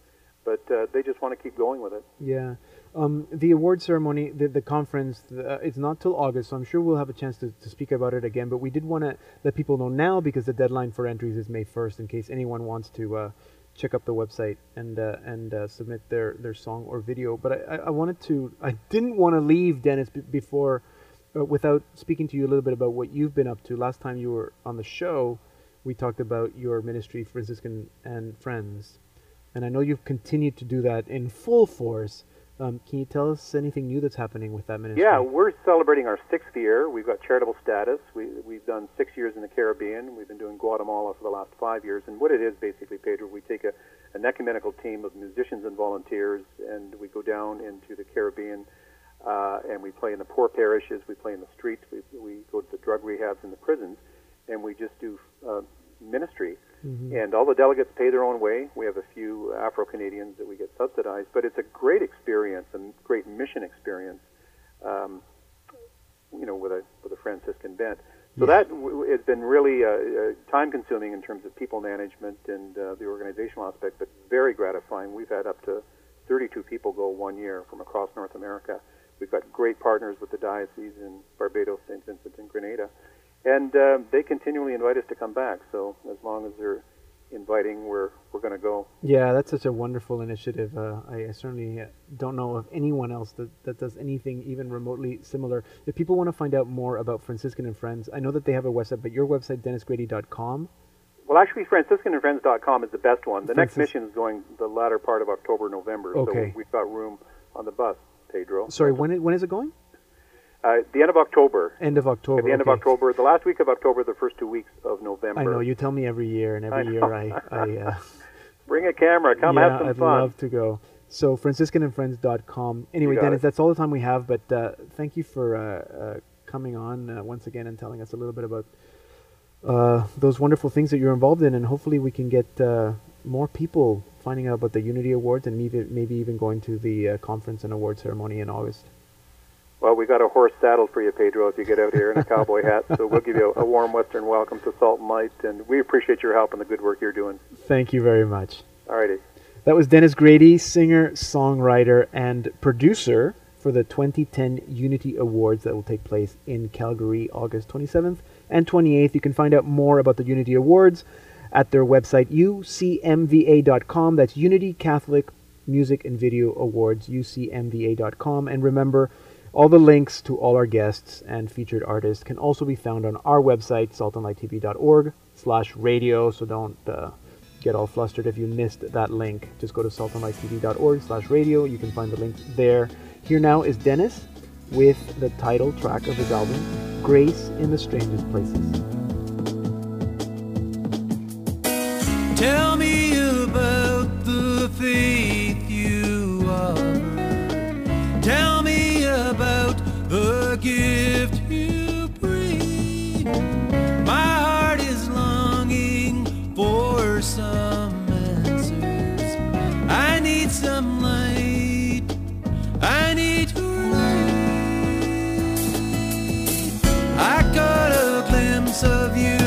But uh, they just want to keep going with it. Yeah. Um, the award ceremony, the, the conference, uh, it's not till August, so I'm sure we'll have a chance to, to speak about it again. But we did want to let people know now because the deadline for entries is May 1st, in case anyone wants to uh, check up the website and uh, and uh, submit their, their song or video. But I, I, I wanted to, I didn't want to leave Dennis b- before, uh, without speaking to you a little bit about what you've been up to. Last time you were on the show, we talked about your ministry, Franciscan and Friends. And I know you've continued to do that in full force. Um, can you tell us anything new that's happening with that ministry? Yeah, we're celebrating our sixth year. We've got charitable status. We, we've done six years in the Caribbean. We've been doing Guatemala for the last five years. And what it is basically, Pedro, we take a, an ecumenical team of musicians and volunteers, and we go down into the Caribbean, uh, and we play in the poor parishes. We play in the streets. We, we go to the drug rehabs and the prisons, and we just do uh, ministry. And all the delegates pay their own way. We have a few Afro Canadians that we get subsidized, but it's a great experience and great mission experience. Um, you know, with a with a Franciscan bent. So that w- w- has been really uh, uh, time consuming in terms of people management and uh, the organizational aspect, but very gratifying. We've had up to 32 people go one year from across North America. We've got great partners with the diocese in Barbados, St. Vincent, and Grenada, and uh, they continually invite us to come back. So as long as they're inviting, we're we're going to go. Yeah, that's such a wonderful initiative. Uh, I, I certainly uh, don't know of anyone else that, that does anything even remotely similar. If people want to find out more about Franciscan and Friends, I know that they have a website, but your website, dennisgrady.com. Well, actually, FranciscanandFriends.com is the best one. The next mission is going the latter part of October, November. Okay. So we've got room on the bus, Pedro. Sorry, when, when is it going? Uh, the end of October. End of October. At the end okay. of October, the last week of October, the first two weeks of November. I know, you tell me every year, and every know. year I. I uh, Bring a camera. Come yeah, have some I'd fun. love to go. So, franciscanandfriends.com. Anyway, Dennis, it. that's all the time we have, but uh, thank you for uh, uh, coming on uh, once again and telling us a little bit about uh, those wonderful things that you're involved in, and hopefully we can get uh, more people finding out about the Unity Awards and maybe, maybe even going to the uh, conference and award ceremony in August. Well, we got a horse saddled for you, Pedro, if you get out here in a cowboy hat. So we'll give you a, a warm Western welcome to Salt and Light, and we appreciate your help and the good work you're doing. Thank you very much. All righty. That was Dennis Grady, singer, songwriter, and producer for the 2010 Unity Awards that will take place in Calgary August 27th and 28th. You can find out more about the Unity Awards at their website ucmva.com. That's Unity Catholic Music and Video Awards, ucmva.com. And remember, all the links to all our guests and featured artists can also be found on our website, saltandlighttv.org slash radio. So don't uh, get all flustered if you missed that link. Just go to saltandlighttv.org slash radio. You can find the link there. Here now is Dennis with the title track of his album, Grace in the Strangest Places. Tell me about the faith you offer. Tell me about the gift you bring. My heart is longing for some answers. I need some light. I need your light. I got a glimpse of you.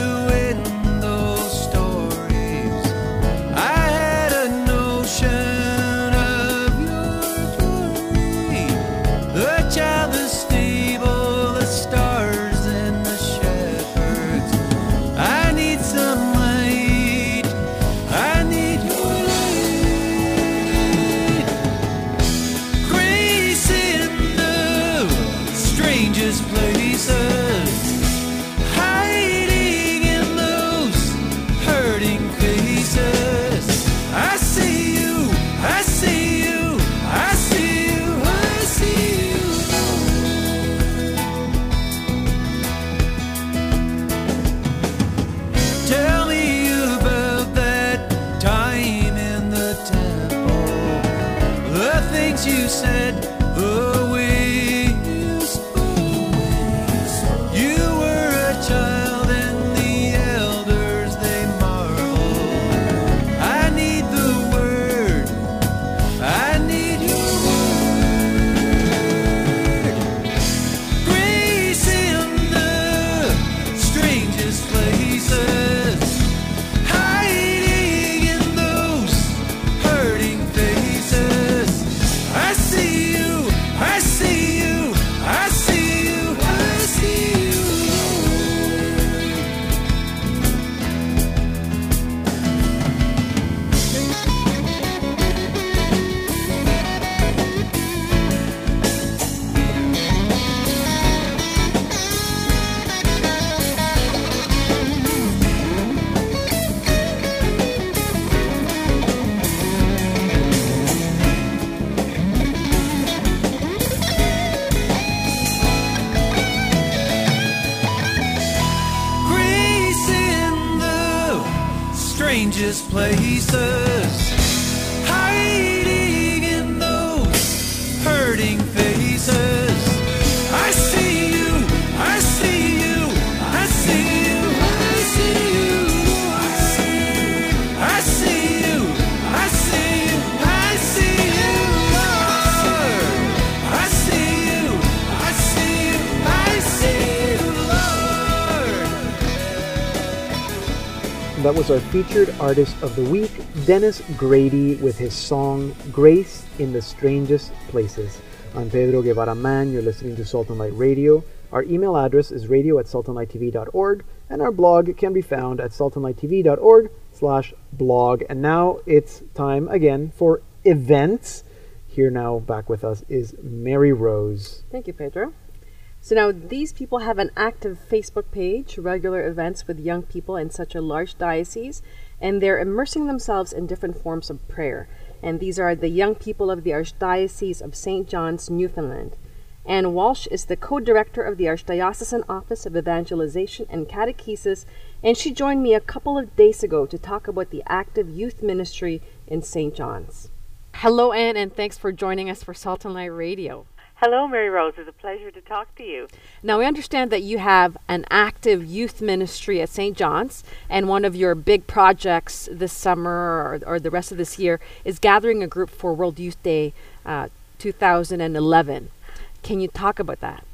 That was our featured artist of the week, Dennis Grady, with his song Grace in the Strangest Places. I'm Pedro Guevara-Mann. You're listening to Salt and Light Radio. Our email address is radio at saltandlighttv.org, and our blog can be found at saltandlighttv.org slash blog. And now it's time again for events. Here now, back with us, is Mary Rose. Thank you, Pedro. So now these people have an active Facebook page, regular events with young people in such a large diocese, and they're immersing themselves in different forms of prayer. And these are the young people of the Archdiocese of St. John's, Newfoundland. Anne Walsh is the co director of the Archdiocesan Office of Evangelization and Catechesis, and she joined me a couple of days ago to talk about the active youth ministry in St. John's. Hello, Anne, and thanks for joining us for Salt and Light Radio. Hello, Mary Rose. It's a pleasure to talk to you. Now, we understand that you have an active youth ministry at St. John's, and one of your big projects this summer or, or the rest of this year is gathering a group for World Youth Day uh, 2011. Can you talk about that?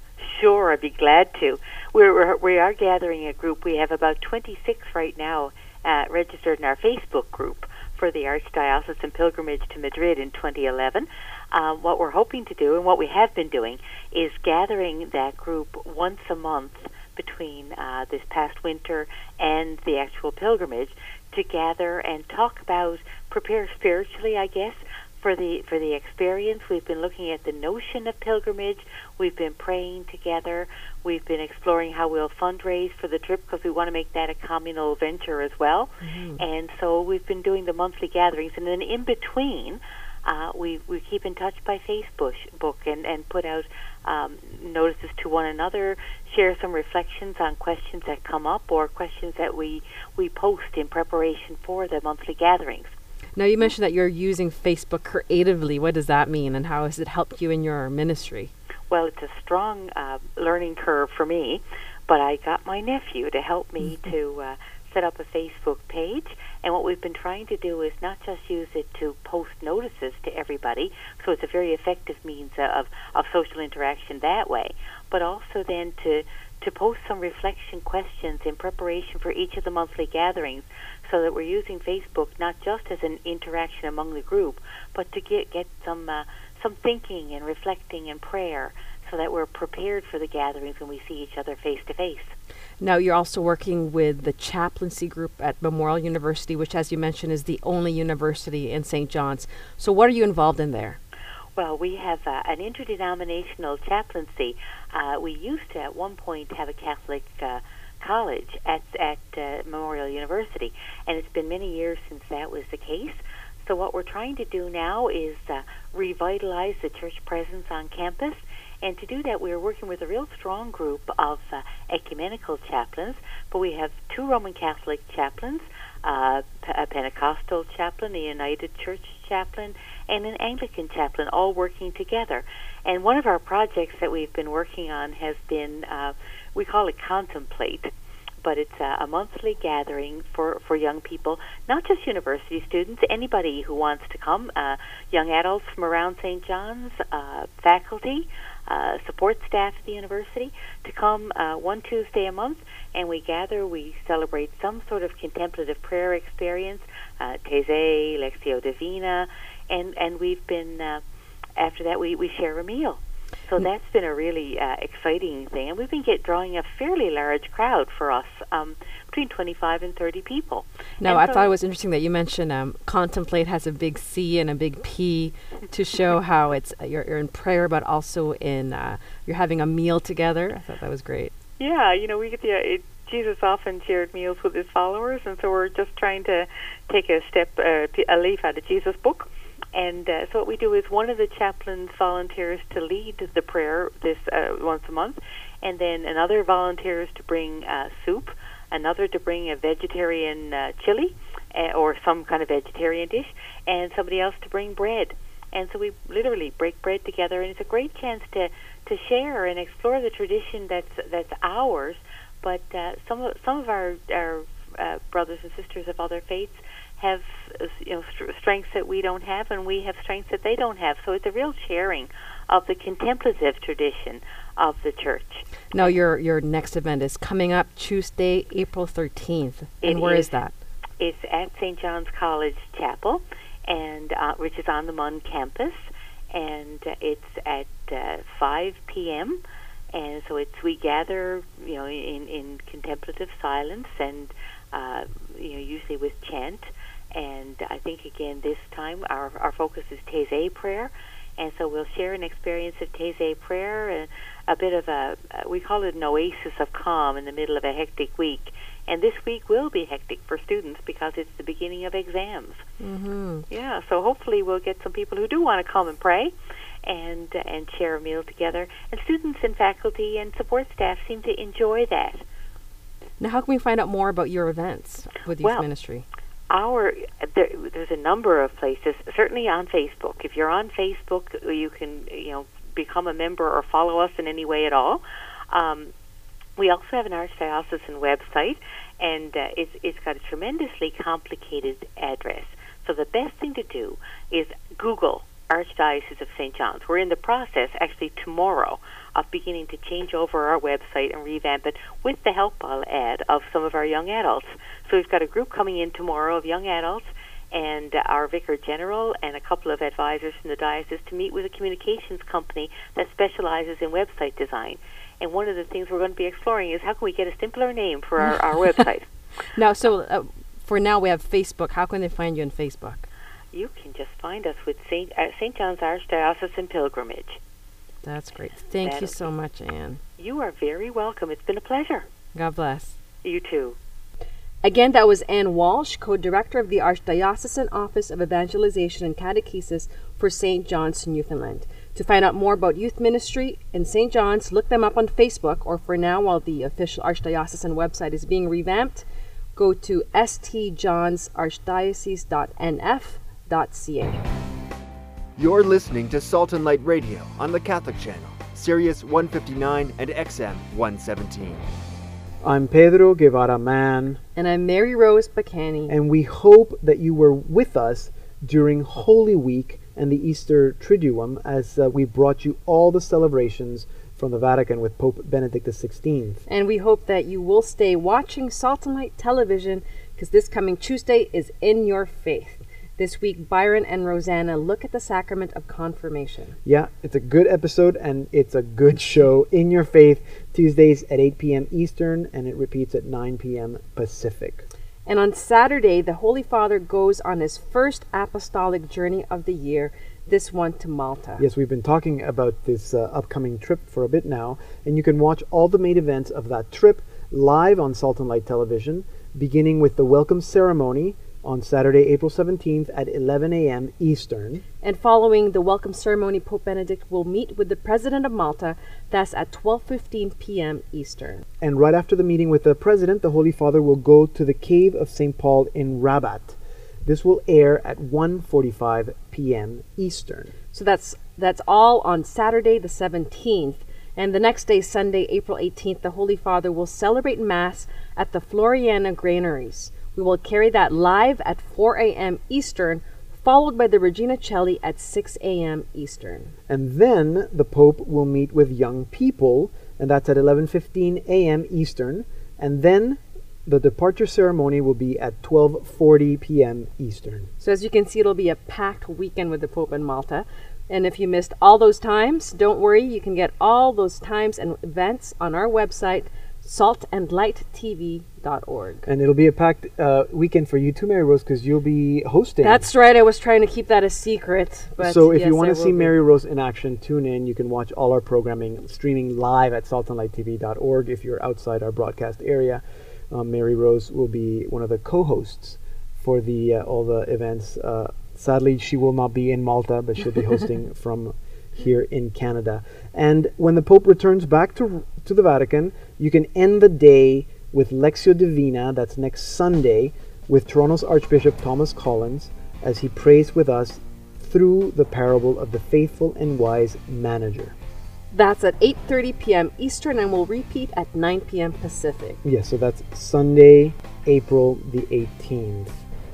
Sure, I'd be glad to. We're, we're, we are gathering a group. We have about 26 right now uh, registered in our Facebook group for the Archdiocesan Pilgrimage to Madrid in 2011. Uh, what we're hoping to do, and what we have been doing, is gathering that group once a month between uh, this past winter and the actual pilgrimage to gather and talk about, prepare spiritually, I guess, for the for the experience. We've been looking at the notion of pilgrimage. We've been praying together. We've been exploring how we'll fundraise for the trip because we want to make that a communal venture as well. And so we've been doing the monthly gatherings, and then in between, uh, we we keep in touch by Facebook book and and put out um, notices to one another, share some reflections on questions that come up or questions that we we post in preparation for the monthly gatherings. Now, you mentioned that you're using Facebook creatively. What does that mean, and how has it helped you in your ministry? Well, it's a strong uh, learning curve for me, but I got my nephew to help me to uh, set up a Facebook page. And what we've been trying to do is not just use it to post notices to everybody, so it's a very effective means of, of social interaction that way, but also then to to post some reflection questions in preparation for each of the monthly gatherings so that we're using Facebook not just as an interaction among the group, but to get get some uh, some thinking and reflecting and prayer, so that we're prepared for the gatherings when we see each other face to face. Now, you're also working with the chaplaincy group at Memorial University, which, as you mentioned, is the only university in St. John's. So, what are you involved in there? Well, we have uh, an interdenominational chaplaincy. Uh, we used to, at one point, have a Catholic uh, college at at uh, Memorial University, and it's been many years since that was the case. So what we're trying to do now is uh, revitalize the church presence on campus And to do that, we are working with a real strong group of uh, ecumenical chaplains, but we have two Roman Catholic chaplains, uh, a Pentecostal chaplain, a United Church chaplain, and an Anglican chaplain, all working together. And one of our projects that we've been working on has been, uh, we call it Contemplate but it's a, a monthly gathering for, for young people, not just university students, anybody who wants to come, uh, young adults from around St. John's, uh, faculty, uh, support staff at the university, to come uh, one Tuesday a month, and we gather, we celebrate some sort of contemplative prayer experience, uh, Taizé, Lectio Divina, and, and we've been, uh, after that, we, we share a meal so that's been a really uh, exciting thing, and we've been get drawing a fairly large crowd for us, um, between 25 and 30 people. No, and I so thought it was interesting that you mentioned um, contemplate has a big C and a big P to show how it's uh, you're, you're in prayer, but also in uh, you're having a meal together. I thought that was great. Yeah, you know, we get the uh, it, Jesus often shared meals with his followers, and so we're just trying to take a step, uh, a leaf out of Jesus' book and uh, so what we do is one of the chaplains volunteers to lead the prayer this uh, once a month, and then another volunteers to bring uh, soup, another to bring a vegetarian uh, chili uh, or some kind of vegetarian dish, and somebody else to bring bread. And so we literally break bread together, and it's a great chance to to share and explore the tradition that's that's ours. But uh, some of some of our our uh, brothers and sisters of other faiths have you know strengths that we don't have, and we have strengths that they don't have. So it's a real sharing of the contemplative tradition of the church. Now, your your next event is coming up Tuesday, April thirteenth, and It where is is. that? It's at St. John's College Chapel, and uh, which is on the Munn campus, and uh, it's at uh, 5 p.m. And so it's we gather, you know, in, in contemplative silence, and uh, you know, usually with chant. And I think again this time our our focus is Taizé prayer, and so we'll share an experience of Taizé prayer and a bit of a uh, we call it an oasis of calm in the middle of a hectic week. And this week will be hectic for students because it's the beginning of exams. Mm-hmm. Yeah, so hopefully we'll get some people who do want to come and pray and and share a meal together. And students and faculty and support staff seem to enjoy that. Now, how can we find out more about your events with youth Well, ministry? Our there, there's a number of places. Certainly on Facebook. If you're on Facebook, you can you know become a member or follow us in any way at all. Um, we also have an archdiocesan website, and uh, it's it's got a tremendously complicated address. So the best thing to do is Google Archdiocese of St. John's. We're in the process, actually tomorrow, of beginning to change over our website and revamp it with the help, I'll add, of some of our young adults. So we've got a group coming in tomorrow of young adults and uh, our vicar general and a couple of advisors from the diocese to meet with a communications company that specializes in website design. And one of the things we're going to be exploring is how can we get a simpler name for our, our website. Now, so uh, for now we have Facebook. How can they find you on Facebook? You can just find us with St. Uh, St. John's Archdiocesan Pilgrimage. That's great. Thank you That'll so much, Anne. You are very welcome. It's been a pleasure. God bless. You too. Again, that was Anne Walsh, co-director of the Archdiocesan Office of Evangelization and Catechesis for St. John's, Newfoundland. To find out more about youth ministry in St. John's, look them up on Facebook, or for now, while the official Archdiocesan website is being revamped, go to stjohnsarchdiocese.nf.ca. You're listening to Salt and Light Radio on the Catholic Channel, Sirius 159 and XM 117. I'm Pedro Guevara-Mann, And I'm Mary Rose Bacani. and we hope that you were with us during Holy Week and the Easter Triduum as uh, we brought you all the celebrations from the Vatican with Pope Benedict XVI. And we hope that you will stay watching Salt and Light television because this coming Tuesday is In Your Faith. This week, Byron and Rosanna look at the sacrament of confirmation. Yeah, it's a good episode and it's a good show. In Your Faith, Tuesdays at 8 p.m. Eastern, and it repeats at 9 p.m. Pacific. And on Saturday, the Holy Father goes on his first apostolic journey of the year, this one to Malta. Yes, we've been talking about this uh, upcoming trip for a bit now, and you can watch all the main events of that trip live on Salt and Light Television, beginning with the welcome ceremony on Saturday, April 17th at 11 a.m. Eastern. And following the welcome ceremony, Pope Benedict will meet with the President of Malta. That's at 12:15 p.m. Eastern. And right after the meeting with the President, the Holy Father will go to the Cave of St. Paul in Rabat. This will air at 1:45 p.m. Eastern. So that's that's all on Saturday the 17th. And the next day, Sunday, April 18th, the Holy Father will celebrate Mass at the Floriana Granaries. We will carry that live at 4 a.m. Eastern, followed by the Regina Caeli at 6 a.m. Eastern. And then the Pope will meet with young people, and that's at 11:15 a.m. Eastern. And then the departure ceremony will be at 12:40 p.m. Eastern. So as you can see, it'll be a packed weekend with the Pope in Malta. And if you missed all those times, don't worry, you can get all those times and events on our website, saltandlighttv.org. And it'll be a packed uh, weekend for you too, Mary Rose, because you'll be hosting. That's right. I was trying to keep that a secret. But so if yes, you want to see be. Mary Rose in action, tune in. You can watch all our programming streaming live at saltandlighttv.org. If you're outside our broadcast area, um, Mary Rose will be one of the co-hosts for the uh, all the events. Uh, sadly, she will not be in Malta, but she'll be hosting from here in Canada. And when the Pope returns back to to the Vatican, you can end the day with Lectio Divina. That's next Sunday with Toronto's Archbishop Thomas Collins as he prays with us through the parable of the faithful and wise manager. That's at 8:30 p.m. Eastern and will repeat at 9 p.m. Pacific. Yes, so that's Sunday, April the 18th.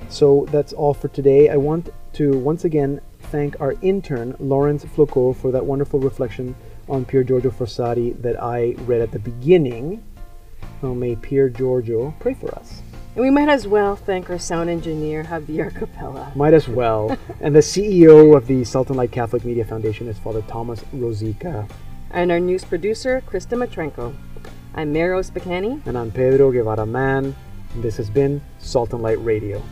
So that's all for today. I want to once again thank our intern, Lawrence Flocot, for that wonderful reflection on Pier Giorgio Frassati that I read at the beginning. Oh, may Pier Giorgio pray for us. And we might as well thank our sound engineer, Javier Capella. Might as well. and the CEO of the Salt and Light Catholic Media Foundation is Father Thomas Rosica. And our news producer, Kris Dmytrenko. I'm Mary Rose Bacani. And I'm Pedro Guevara-Mann. This has been Salt and Light Radio.